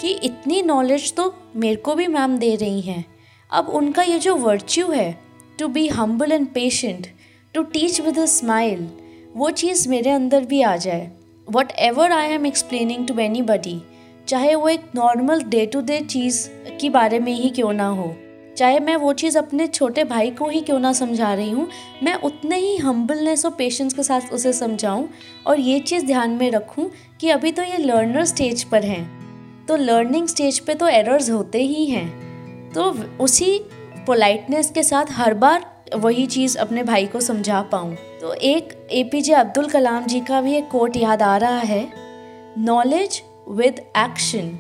कि इतनी नॉलेज तो मेरे को भी मैम दे रही हैं। अब उनका ये जो वर्च्यू है to be humble and patient to teach with a smile वो चीज़ मेरे अंदर भी आ जाए। Whatever I am explaining to anybody चाहे वो एक नॉर्मल डे टू डे चीज़ के बारे में ही क्यों ना हो। चाहे मैं वो चीज़ अपने छोटे भाई को ही क्यों ना समझा रही हूँ, मैं उतने ही हम्बलनेस और पेशेंस के साथ उसे समझाऊँ और ये चीज़ ध्यान में रखूँ कि अभी तो ये लर्नर स्टेज पर हैं। तो लर्निंग स्टेज पे तो एरर्स होते ही हैं। तो उसी पोलाइटनेस के साथ हर बार वही चीज़ अपने भाई को समझा पाऊँ। तो एक ए पी जे अब्दुल कलाम जी का भी एक कोट याद आ रहा है knowledge with action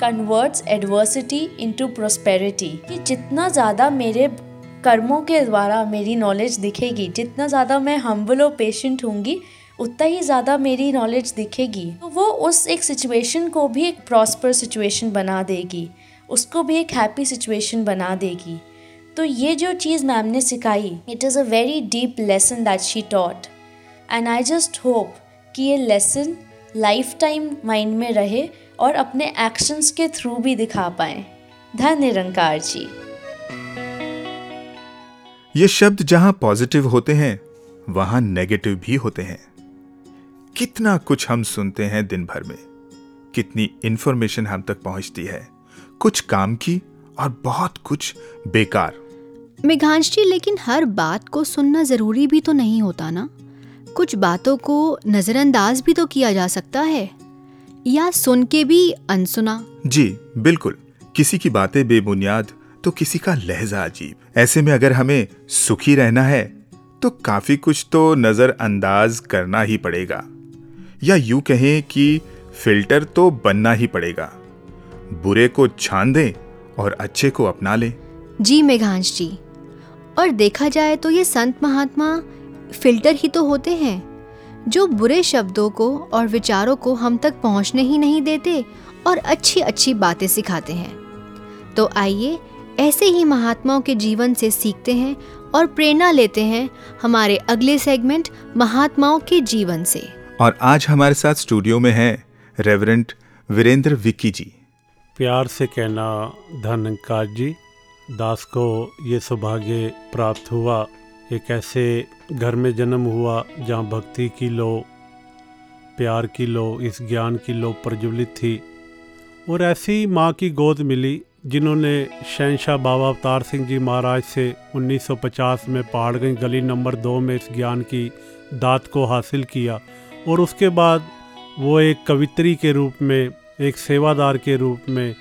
converts adversity into prosperity कि जितना ज़्यादा मेरे कर्मों के द्वारा मेरी नॉलेज दिखेगी, जितना ज़्यादा मैं हम्बल और पेशेंट होंगी, उतना ही ज़्यादा मेरी नॉलेज दिखेगी। तो वो उस एक सिचुएशन को भी एक प्रॉस्पर सिचुएशन बना देगी। उसको भी एक हैप्पी सिचुएशन बना देगी। तो ये जो चीज़ मैम ने सिखाई it is a very deep lesson that she taught and I just hope कि ये लेसन लाइफ टाइम माइंड में रहे और अपने एक्शंस के थ्रू भी दिखा पाए। धन निरंकार जी। ये शब्द जहाँ पॉजिटिव होते हैं वहाँ नेगेटिव भी होते हैं। कितना कुछ हम सुनते हैं दिन भर में। कितनी इंफॉर्मेशन हम तक पहुँचती है। कुछ काम की और बहुत कुछ बेकार। मेघांश जी लेकिन हर बात को सुनना ज़रूरी भी तो नहीं होता ना? कुछ बातों को नज़रअंदाज भी तो किया जा सकता है। या सुन के भी अनसुना? जी बिल्कुल। किसी की बातें बेबुनियाद तो किसी का लहजा अजीब। ऐसे में अगर हमें सुखी रहना है तो काफ़ी कुछ तो नजरअंदाज करना ही पड़ेगा। या यूँ कहें कि फ़िल्टर तो बनना ही पड़ेगा। बुरे को छान दें और अच्छे को अपना लें। जी मेघांश जी। और देखा जाए तो ये संत महात्मा फ़िल्टर ही तो होते हैं। जो बुरे शब्दों को और विचारों को हम तक पहुँचने ही नहीं देते और अच्छी अच्छी बातें सिखाते हैं। तो आइए ऐसे ही महात्माओं के जीवन से सीखते हैं और प्रेरणा लेते हैं हमारे अगले सेगमेंट महात्माओं के जीवन से। और आज हमारे साथ स्टूडियो में हैं रेवरेंट वीरेंद्र विक्की जी। प्यार से कहना धनकार जी। दास को ये सौभाग्य प्राप्त हुआ एक ऐसे घर में जन्म हुआ जहाँ भक्ति की लो, प्यार की लो, इस ज्ञान की लो प्रज्वलित थी। और ऐसी माँ की गोद मिली जिन्होंने शहनशाह बाबा अवतार सिंह जी महाराज से 1950 में पहाड़गंज गली नंबर दो में इस ज्ञान की दात को हासिल किया। और उसके बाद वो एक कवित्री के रूप में, एक सेवादार के रूप में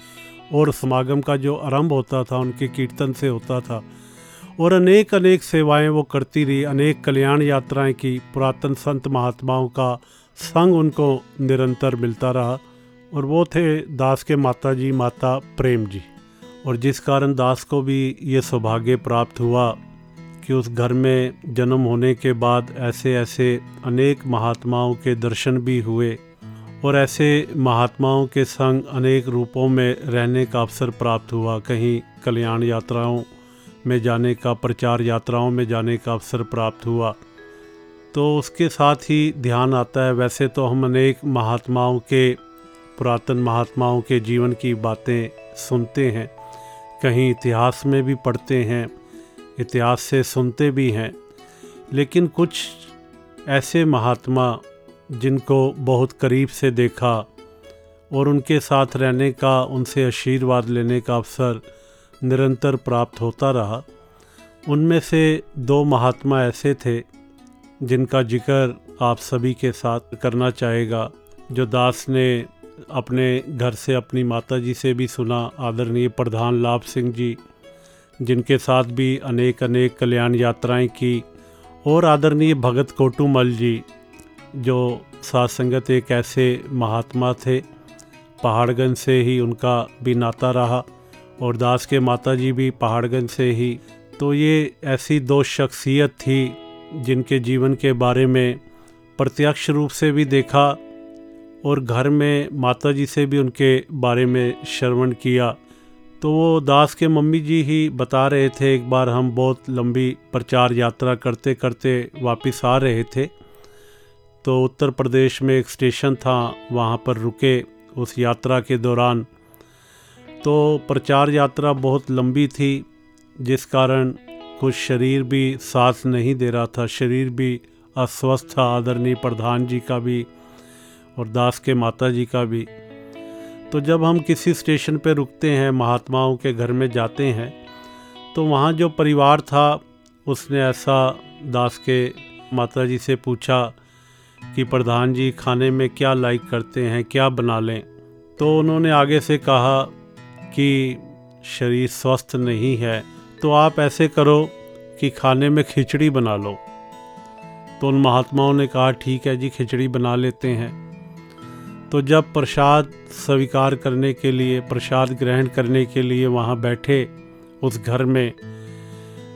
और समागम का जो आरंभ होता था, उनके कीर्तन से होता था और अनेक अनेक सेवाएँ वो करती रही, अनेक कल्याण यात्राएँ की। पुरातन संत महात्माओं का संग उनको निरंतर मिलता रहा और वो थे दास के माता जी माता प्रेम जी। और जिस कारण दास को भी ये सौभाग्य प्राप्त हुआ कि उस घर में जन्म होने के बाद ऐसे ऐसे अनेक महात्माओं के दर्शन भी हुए और ऐसे महात्माओं के संग अनेक रूपों में रहने का अवसर प्राप्त हुआ, कहीं कल्याण यात्राओं में जाने का, प्रचार यात्राओं में जाने का अवसर प्राप्त हुआ। तो उसके साथ ही ध्यान आता है। वैसे तो हम अनेक महात्माओं के, पुरातन महात्माओं के जीवन की बातें सुनते हैं। कहीं इतिहास में भी पढ़ते हैं, इतिहास से सुनते भी हैं। लेकिन कुछ ऐसे महात्मा जिनको बहुत करीब से देखा और उनके साथ रहने का, उनसे आशीर्वाद लेने का अवसर निरंतर प्राप्त होता रहा। उनमें से दो महात्मा ऐसे थे, जिनका ज़िक्र आप सभी के साथ करना चाहेगा, जो दास ने अपने घर से अपनी माता जी से भी सुना आदरणीय प्रधान लाभ सिंह जी, जिनके साथ भी अनेक अनेक कल्याण यात्राएँ की, और आदरणीय भगत कोटूमल जी, जो सात संगत एक ऐसे महात्मा थे। पहाड़गंज से ही उनका भी नाता रहा। और दास के माता जी भी पहाड़गंज से ही। तो ये ऐसी दो शख्सियत थी, जिनके जीवन के बारे में प्रत्यक्ष रूप से भी देखा और घर में माता जी से भी उनके बारे में श्रवण किया। तो वो दास के मम्मी जी ही बता रहे थे, एक बार हम बहुत लंबी प्रचार यात्रा करते करते वापस आ रहे थे। तो उत्तर प्रदेश में एक स्टेशन था, वहाँ पर रुके उस यात्रा के दौरान तो प्रचार यात्रा बहुत लंबी थी, जिस कारण कुछ शरीर भी साथ नहीं दे रहा था। शरीर भी अस्वस्थ था, आदरणीय प्रधान जी का भी और दास के माता जी का भी। तो जब हम किसी स्टेशन पर रुकते हैं, महात्माओं के घर में जाते हैं तो वहाँ जो परिवार था, उसने ऐसा दास के माता जी से पूछा कि, प्रधान जी, खाने में क्या लाइक करते हैं, क्या बना लें? तो उन्होंने आगे से कहा कि शरीर स्वस्थ नहीं है तो आप ऐसे करो कि खाने में खिचड़ी बना लो। तो उन महात्माओं ने कहा, ठीक है जी, खिचड़ी बना लेते हैं। तो जब प्रसाद स्वीकार करने के लिए, प्रसाद ग्रहण करने के लिए वहाँ बैठे उस घर में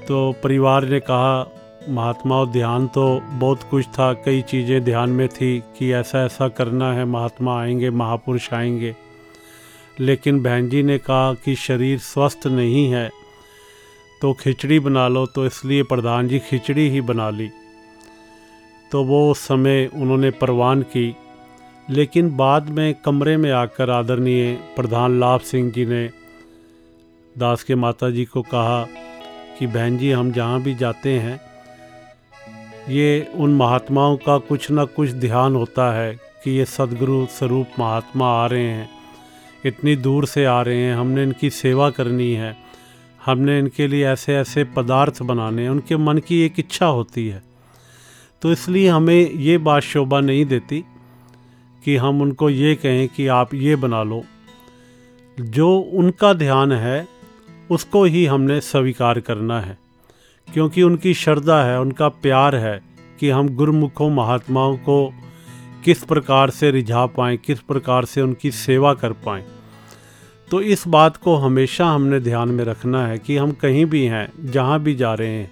तो परिवार ने कहा, महात्माओं, ध्यान तो बहुत कुछ था, कई चीज़ें ध्यान में थी कि ऐसा ऐसा करना है, महात्मा आएँगे, महापुरुष आएँगे। लेकिन बहन जी ने कहा कि शरीर स्वस्थ नहीं है तो खिचड़ी बना लो तो इसलिए प्रधान जी खिचड़ी ही बना ली। तो वो उस समय उन्होंने परवान की, लेकिन बाद में कमरे में आकर आदरणीय प्रधान लाभ सिंह जी ने दास के माता जी को कहा कि बहन जी, हम जहाँ भी जाते हैं, ये उन महात्माओं का कुछ ना कुछ ध्यान होता है कि ये सदगुरु स्वरूप महात्मा आ रहे हैं। इतनी दूर से आ रहे हैं, हमने इनकी सेवा करनी है। हमने इनके लिए ऐसे ऐसे पदार्थ बनाने हैं, उनके मन की एक इच्छा होती है। तो इसलिए हमें ये बात शोभा नहीं देती कि हम उनको ये कहें कि आप ये बना लो। जो उनका ध्यान है, उसको ही हमने स्वीकार करना है, क्योंकि उनकी श्रद्धा है, उनका प्यार है कि हम गुरुमुखों, महात्माओं को किस प्रकार से रिझा पाएँ, किस प्रकार से उनकी सेवा कर पाएँ। तो इस बात को हमेशा हमने ध्यान में रखना है कि हम कहीं भी हैं, जहाँ भी जा रहे हैं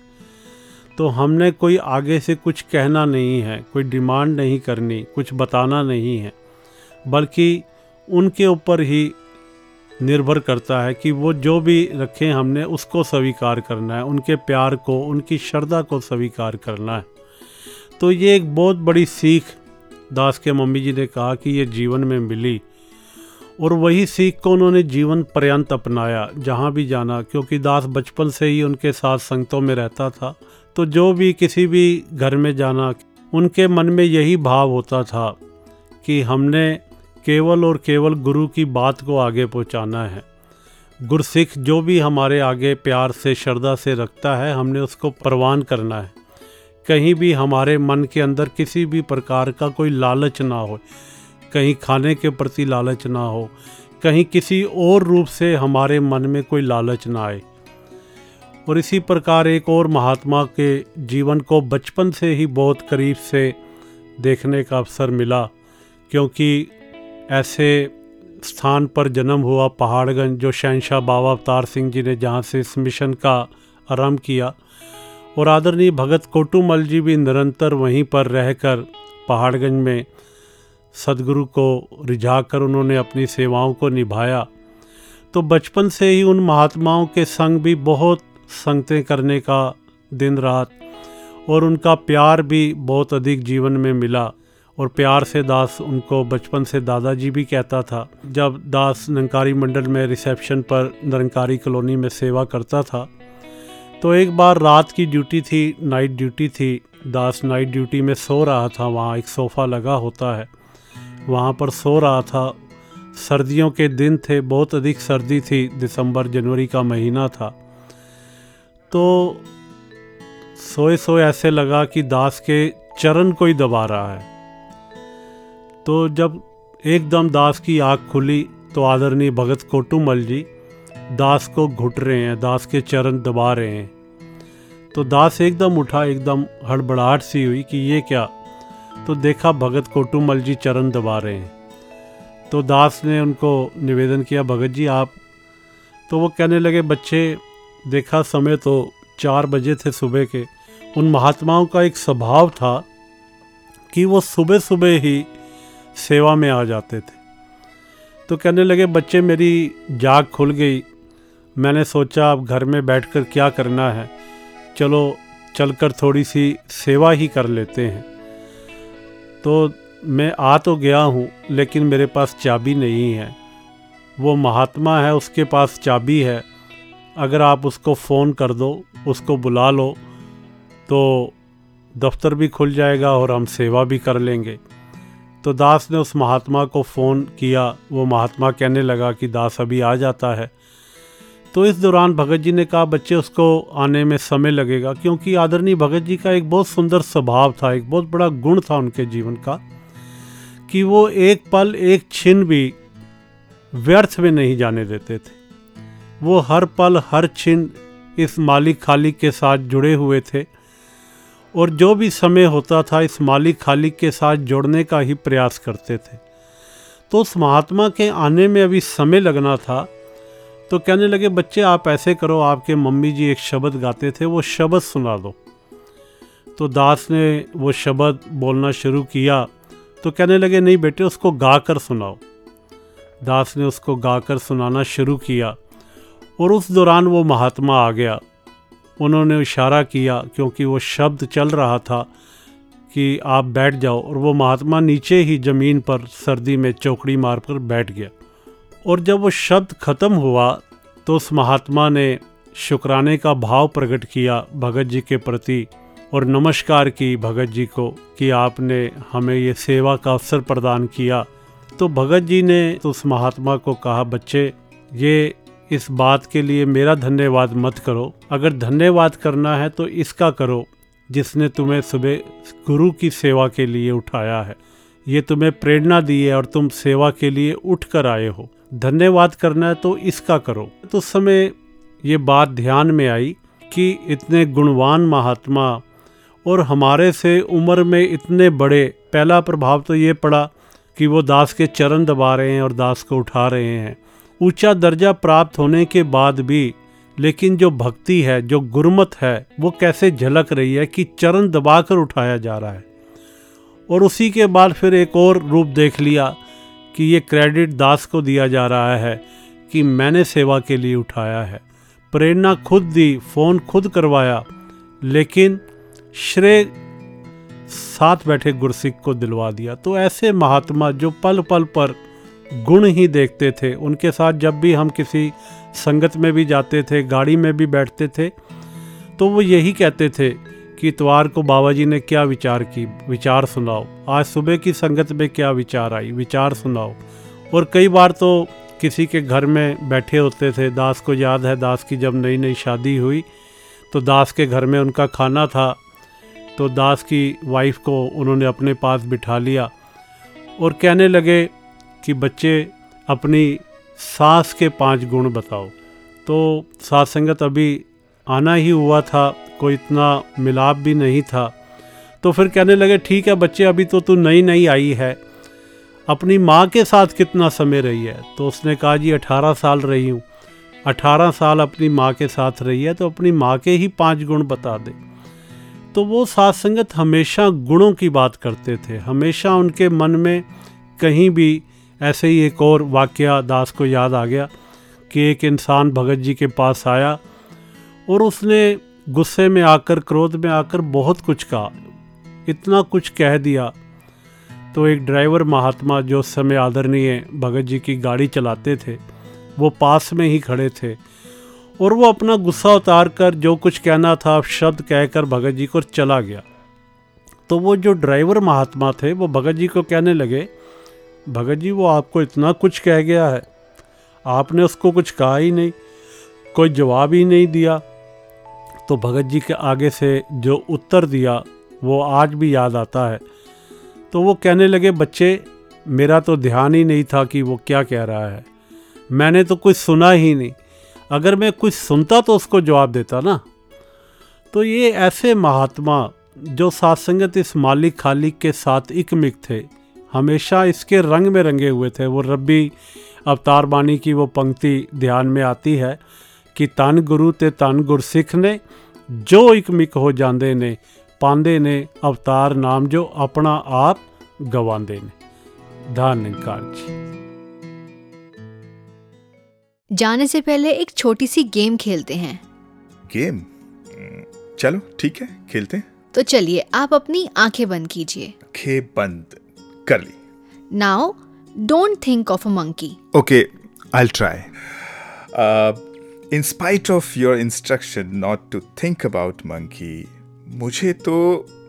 तो हमने कोई आगे से कुछ कहना नहीं है, कोई डिमांड नहीं करनी, कुछ बताना नहीं है, बल्कि उनके ऊपर ही निर्भर करता है कि वो जो भी रखें हमने उसको स्वीकार करना है, उनके प्यार को, उनकी श्रद्धा को स्वीकार करना है। तो ये एक बहुत बड़ी सीख दास के मम्मी जी ने कहा कि ये जीवन में मिली और वही सीख को उन्होंने जीवन पर्यंत अपनाया, जहाँ भी जाना, क्योंकि दास बचपन से ही उनके साथ संगतों में रहता था। तो जो भी किसी भी घर में जाना, उनके मन में यही भाव होता था कि हमने केवल और केवल गुरु की बात को आगे पहुँचाना है। गुरसिख जो भी हमारे आगे प्यार से, श्रद्धा से रखता है, हमने उसको प्रवान करना है। कहीं भी हमारे मन के अंदर किसी भी प्रकार का कोई लालच ना हो, कहीं खाने के प्रति लालच ना हो, कहीं किसी और रूप से हमारे मन में कोई लालच ना आए। और इसी प्रकार एक और महात्मा के जीवन को बचपन से ही बहुत करीब से देखने का अवसर मिला, क्योंकि ऐसे स्थान पर जन्म हुआ पहाड़गंज जो शहनशाह बाबा अवतार सिंह जी ने जहाँ से इस मिशन का आरंभ किया और आदरणीय भगत कोटूमल जी भी निरंतर वहीं पर रहकर पहाड़गंज में सदगुरु को रिझा कर उन्होंने अपनी सेवाओं को निभाया। तो बचपन से ही उन महात्माओं के संग भी बहुत संगतें करने का दिन रात और उनका प्यार भी बहुत अधिक जीवन में मिला और प्यार से दास उनको बचपन से दादाजी भी कहता था। जब दास निरंकारी मंडल में रिसेप्शन पर निरंकारी कॉलोनी में सेवा करता था तो एक बार रात की ड्यूटी थी नाइट ड्यूटी थी। दास नाइट ड्यूटी में सो रहा था, वहाँ एक सोफ़ा लगा होता है। वहाँ पर सो रहा था। सर्दियों के दिन थे, बहुत अधिक सर्दी थी, दिसंबर, जनवरी का महीना था। तो सोए सोए ऐसे लगा कि दास के चरण कोई दबा रहा है। तो जब एकदम दास की आँख खुली तो आदरणीय भगत कोटूमल जी दास को घुट रहे हैं, दास के चरण दबा रहे हैं। तो दास एकदम उठा, एकदम हड़बड़ाहट सी हुई कि ये क्या? तो देखा भगत कोटूमल जी चरण दबा रहे हैं। तो दास ने उनको निवेदन किया, भगत जी, आप तो वो कहने लगे, बच्चे, देखा समय तो चार बजे थे सुबह के। उन महात्माओं का एक स्वभाव था कि वो सुबह सुबह ही सेवा में आ जाते थे। तो कहने लगे, बच्चे, मेरी जाग खुल गई मैंने सोचा अब घर में बैठकर क्या करना है। चलो, चलकर थोड़ी सी सेवा ही कर लेते हैं। तो मैं आ तो गया हूँ, लेकिन मेरे पास चाबी नहीं है। वो महात्मा है, उसके पास चाबी है। अगर आप उसको फ़ोन कर दो, उसको बुला लो तो दफ्तर भी खुल जाएगा और हम सेवा भी कर लेंगे। तो दास ने उस महात्मा को फ़ोन किया। वो महात्मा कहने लगा कि दास अभी आ जाता है। तो इस दौरान भगत जी ने कहा, बच्चे, उसको आने में समय लगेगा। क्योंकि आदरणीय भगत जी का एक बहुत सुंदर स्वभाव था, एक बहुत बड़ा गुण था उनके जीवन का, कि वो एक पल, एक छिन भी व्यर्थ में नहीं जाने देते थे। वो हर पल, हर छिन इस मालिक खालिक के साथ जुड़े हुए थे और जो भी समय होता था, इस मालिक खालिक के साथ जोड़ने का ही प्रयास करते थे। तो उस महात्मा के आने में अभी समय लगना था तो कहने लगे, बच्चे, आप ऐसे करो, आपके मम्मी जी एक शब्द गाते थे, वो शब्द सुना दो। तो दास ने वो शब्द बोलना शुरू किया तो कहने लगे, नहीं बेटे, उसको गा कर सुनाओ। दास ने उसको गाकर सुनाना शुरू किया, और उस दौरान वो महात्मा आ गया। उन्होंने इशारा किया, क्योंकि वो शब्द चल रहा था कि आप बैठ जाओ, और वो महात्मा नीचे ही ज़मीन पर सर्दी में चौकड़ी मार कर बैठ गया। और जब वो शब्द ख़त्म हुआ तो उस महात्मा ने शुक्राने का भाव प्रकट किया भगत जी के प्रति और नमस्कार की भगत जी को कि आपने हमें ये सेवा का अवसर प्रदान किया। तो भगत जी ने उस महात्मा को कहा, बच्चे, ये इस बात के लिए मेरा धन्यवाद मत करो। अगर धन्यवाद करना है तो इसका करो, जिसने तुम्हें सुबह गुरु की सेवा के लिए उठाया है। ये तुम्हें प्रेरणा दी है और तुम सेवा के लिए उठ कर आए हो। धन्यवाद करना है तो इसका करो। तो उस समय ये बात ध्यान में आई कि इतने गुणवान महात्मा और हमारे से उम्र में इतने बड़े, पहला प्रभाव तो ये पड़ा कि वो दास के चरण दबा रहे हैं और दास को उठा रहे हैं। ऊँचा दर्जा प्राप्त होने के बाद भी, लेकिन जो भक्ति है, जो गुरमत है, वो कैसे झलक रही है कि चरण दबाकर उठाया जा रहा है। और उसी के बाद फिर एक और रूप देख लिया कि ये क्रेडिट दास को दिया जा रहा है कि मैंने सेवा के लिए उठाया है। प्रेरणा खुद दी, फ़ोन खुद करवाया, लेकिन श्रेय साथ बैठे गुरसिख को दिलवा दिया। तो ऐसे महात्मा जो पल पल पर गुण ही देखते थे, उनके साथ जब भी हम किसी संगत में भी जाते थे, गाड़ी में भी बैठते थे तो वो यही कहते थे कि इतवार को बाबा जी ने क्या विचार की? विचार सुनाओ। आज सुबह की संगत में क्या विचार आई? विचार सुनाओ। और कई बार तो किसी के घर में बैठे होते थे, दास को याद है, दास की जब नई नई शादी हुई तो दास के घर में उनका खाना था तो दास की वाइफ को उन्होंने अपने पास बिठा लिया और कहने लगे कि, बच्चे, अपनी सास के पाँच गुण बताओ। तो सात संगत अभी आना ही हुआ था, कोई इतना मिलाप भी नहीं था। तो फिर कहने लगे, ठीक है बच्चे, अभी तो तू नई नई आई है। अपनी माँ के साथ कितना समय रही है? तो उसने कहा, जी, अठारह साल रही हूँ। अठारह साल अपनी माँ के साथ रही है तो अपनी माँ के ही पाँच गुण बता दे। तो वो सात संगत हमेशा गुणों की बात करते थे। हमेशा उनके मन में कहीं भी ऐसे ही एक और वाक्य दास को याद आ गया कि एक इंसान भगत जी के पास आया और उसने गुस्से में आकर, क्रोध में आकर बहुत कुछ कहा। इतना कुछ कह दिया तो एक ड्राइवर महात्मा जो उस समय आदरणीय भगत जी की गाड़ी चलाते थे, वो पास में ही खड़े थे और वो अपना गुस्सा उतार कर जो कुछ कहना था, शब्द कहकर भगत जी को चला गया। तो वो जो ड्राइवर महात्मा थे, वो भगत जी को कहने लगे, भगत जी, वो आपको इतना कुछ कह गया है, आपने उसको कुछ कहा ही नहीं, कोई जवाब ही नहीं दिया तो भगत जी के आगे से जो उत्तर दिया, वो आज भी याद आता है। तो वो कहने लगे, बच्चे, मेरा तो ध्यान ही नहीं था कि वो क्या कह रहा है। मैंने तो कुछ सुना ही नहीं। अगर मैं कुछ सुनता तो उसको जवाब देता ना। तो ये ऐसे महात्मा जो सात संगत इस मालिक खालिक के साथ इकमिक थे, हमेशा इसके रंग में रंगे हुए थे। वो रब्बी अवतार बाणी की वो पंक्ति ध्यान में आती है कि तन गुरु ते तन गुरसिख ने जो इकमिक हो जाते ने पांदे ने अवतार नाम जो अपना आप गवांदे ने धन्यकार जी जाने से पहले एक छोटी सी गेम खेलते हैं गेम चलो ठीक है खेलते हैं तो चलिए आप अपनी आँखें बंद कीजिए खे बंद कर ली now don't think of a monkey Okay, I'll try. In spite of your instruction not to think about monkey, मुझे तो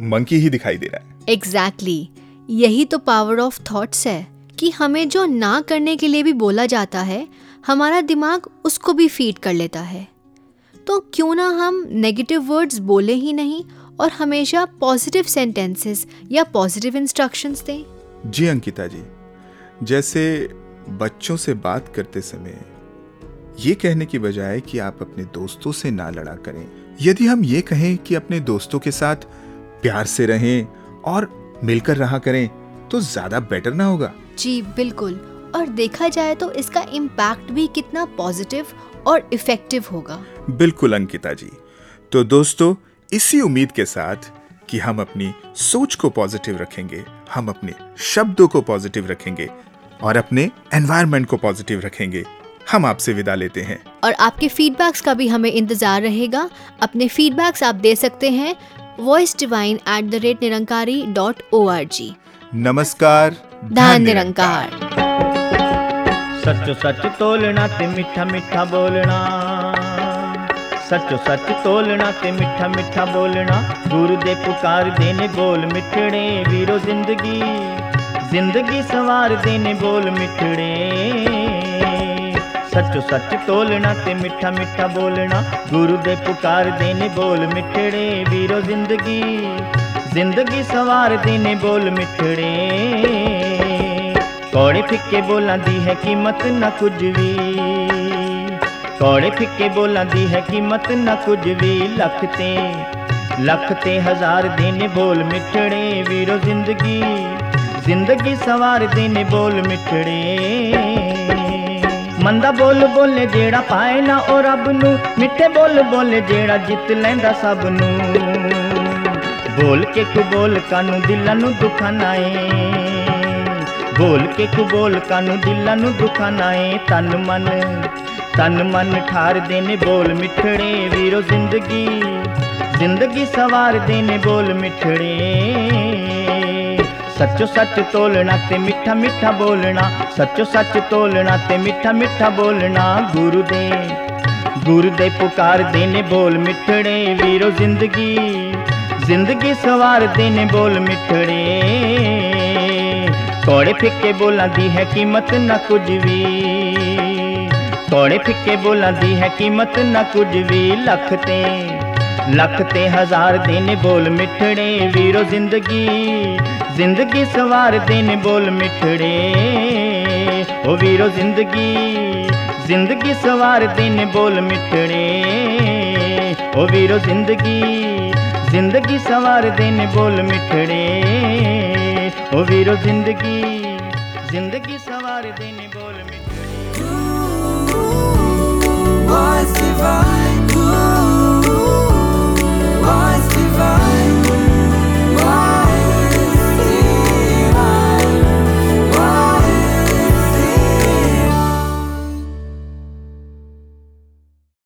मंकी ही दिखाई दे रहा है। Exactly exactly. यही तो पावर ऑफ़ थॉट्स है कि हमें जो ना करने के लिए भी बोला जाता है हमारा दिमाग उसको भी फ़ीड कर लेता है। तो क्यों ना हम नेगेटिव वर्ड्स बोले ही नहीं और हमेशा पॉजिटिव सेंटेंसेस या पॉजिटिव इंस्ट्रक्शंस दें? जी अंकिता जी जैसे बच्चों से बात करते समय ये कहने की बजाय कि आप अपने दोस्तों से ना लड़ा करें। यदि हम ये कहें कि अपने दोस्तों के साथ प्यार से रहें और मिलकर रहा करें तो ज़्यादा बेटर ना होगा। जी बिल्कुल। और देखा जाए तो इसका इम्पैक्ट भी कितना पॉजिटिव और इफ़ेक्टिव होगा। बिल्कुल अंकिता जी। तो दोस्तों इसी उम्मीद के साथ कि हम अपनी सोच को पॉजिटिव रखेंगे हम अपने शब्दों को पॉजिटिव रखेंगे और अपने एनवायरनमेंट को पॉजिटिव रखेंगे। हम आपसे विदा लेते हैं। और आपके फीडबैक्स का भी हमें इंतज़ार रहेगा। अपने फीडबैक्स आप दे सकते हैं voice divine at the rate Nirankari dot O R G नमस्कार धन निरंकार। सच सच तोलना ते मिठा मिठा बोलना। सच सच तोलना ते मिठा मिठा बोलना। गुरु दे पुकार देने बोल मिठड़े वीरो ज़िंदगी। ज़िंदगी सवार देने बोल मिठड़े। सचो सच तोलना ते मिठा मिठा बोलना। गुरु दे पुकार देने बोल मिठड़े। वीरो ज़िंदगी ज़िंदगी सवार देने बोल मिठड़े। कौड़े फिक्के बोला दी है कीमत ना कुछ भी। कौड़े फिके बोला दी है कीमत ना कुछ भी। लखते लखते हज़ार देने बोल मिठड़े। वीरो ज़िंदगी ज़िंदगी सवार देने बोल मिठड़े। ਮੰਦਾ ਬੋਲ ਬੋਲੇ ਜਿਹੜਾ ਪਾਏ ਨਾ ਉਹ ਰੱਬ ਨੂੰ ਮਿੱਠੇ ਬੋਲ ਬੋਲੇ ਜਿਹੜਾ ਜਿੱਤ ਲੈਂਦਾ ਸਭ ਨੂੰ ਬੋਲ ਕੇ ਕੁ ਬੋਲ ਕਾਨੂੰ ਦਿਲਾਂ ਨੂੰ ਦੁਖਾਨਾ ਏ ਬੋਲ ਕੇ ਕੁ ਬੋਲ ਕਾਨੂੰ ਦਿਲਾਂ ਨੂੰ ਦੁਖਾਨਾ ਏ ਤਨ ਮਨ ਤਨ ਮਨ ਠਾਰਦੇ ਨੇ ਬੋਲ ਮਿੱਠੜੇ ਵੀਰੋ ਜ਼ਿੰਦਗੀ ਜ਼ਿੰਦਗੀ ਸਵਾਰਦੇ ਨੇ ਬੋਲ ਮਿੱਠੜੇ सचो सच तोलना ते मिठा मिठा बोलना। सचो सच तोलना ते मिठा मिठा बोलना। गुरु दे गुरु दे पुकार देने बोल मिठड़े। वीरो ज़िंदगी ज़िंदगी सवार देने बोल मिठड़े। कौड़े फिके बोला दी है कीमत ना कुछ भी। कौड़े फिके बोला दी है कीमत ना कुछ भी। लखते लखते हज़ार दिन बोल मिठड़े, वीरो ज़िंदगी ज़िंदगी सवार दिन बोल मिठड़े। ओ वीरो ज़िंदगी ज़िंदगी सवार दिन बोल मिठड़े। ओ वीरो ज़िंदगी ज़िंदगी सवार दिन बोल मिठड़े। ओ वीरो ज़िंदगी ज़िंदगी सवार दिन बोल मिठड़े। survive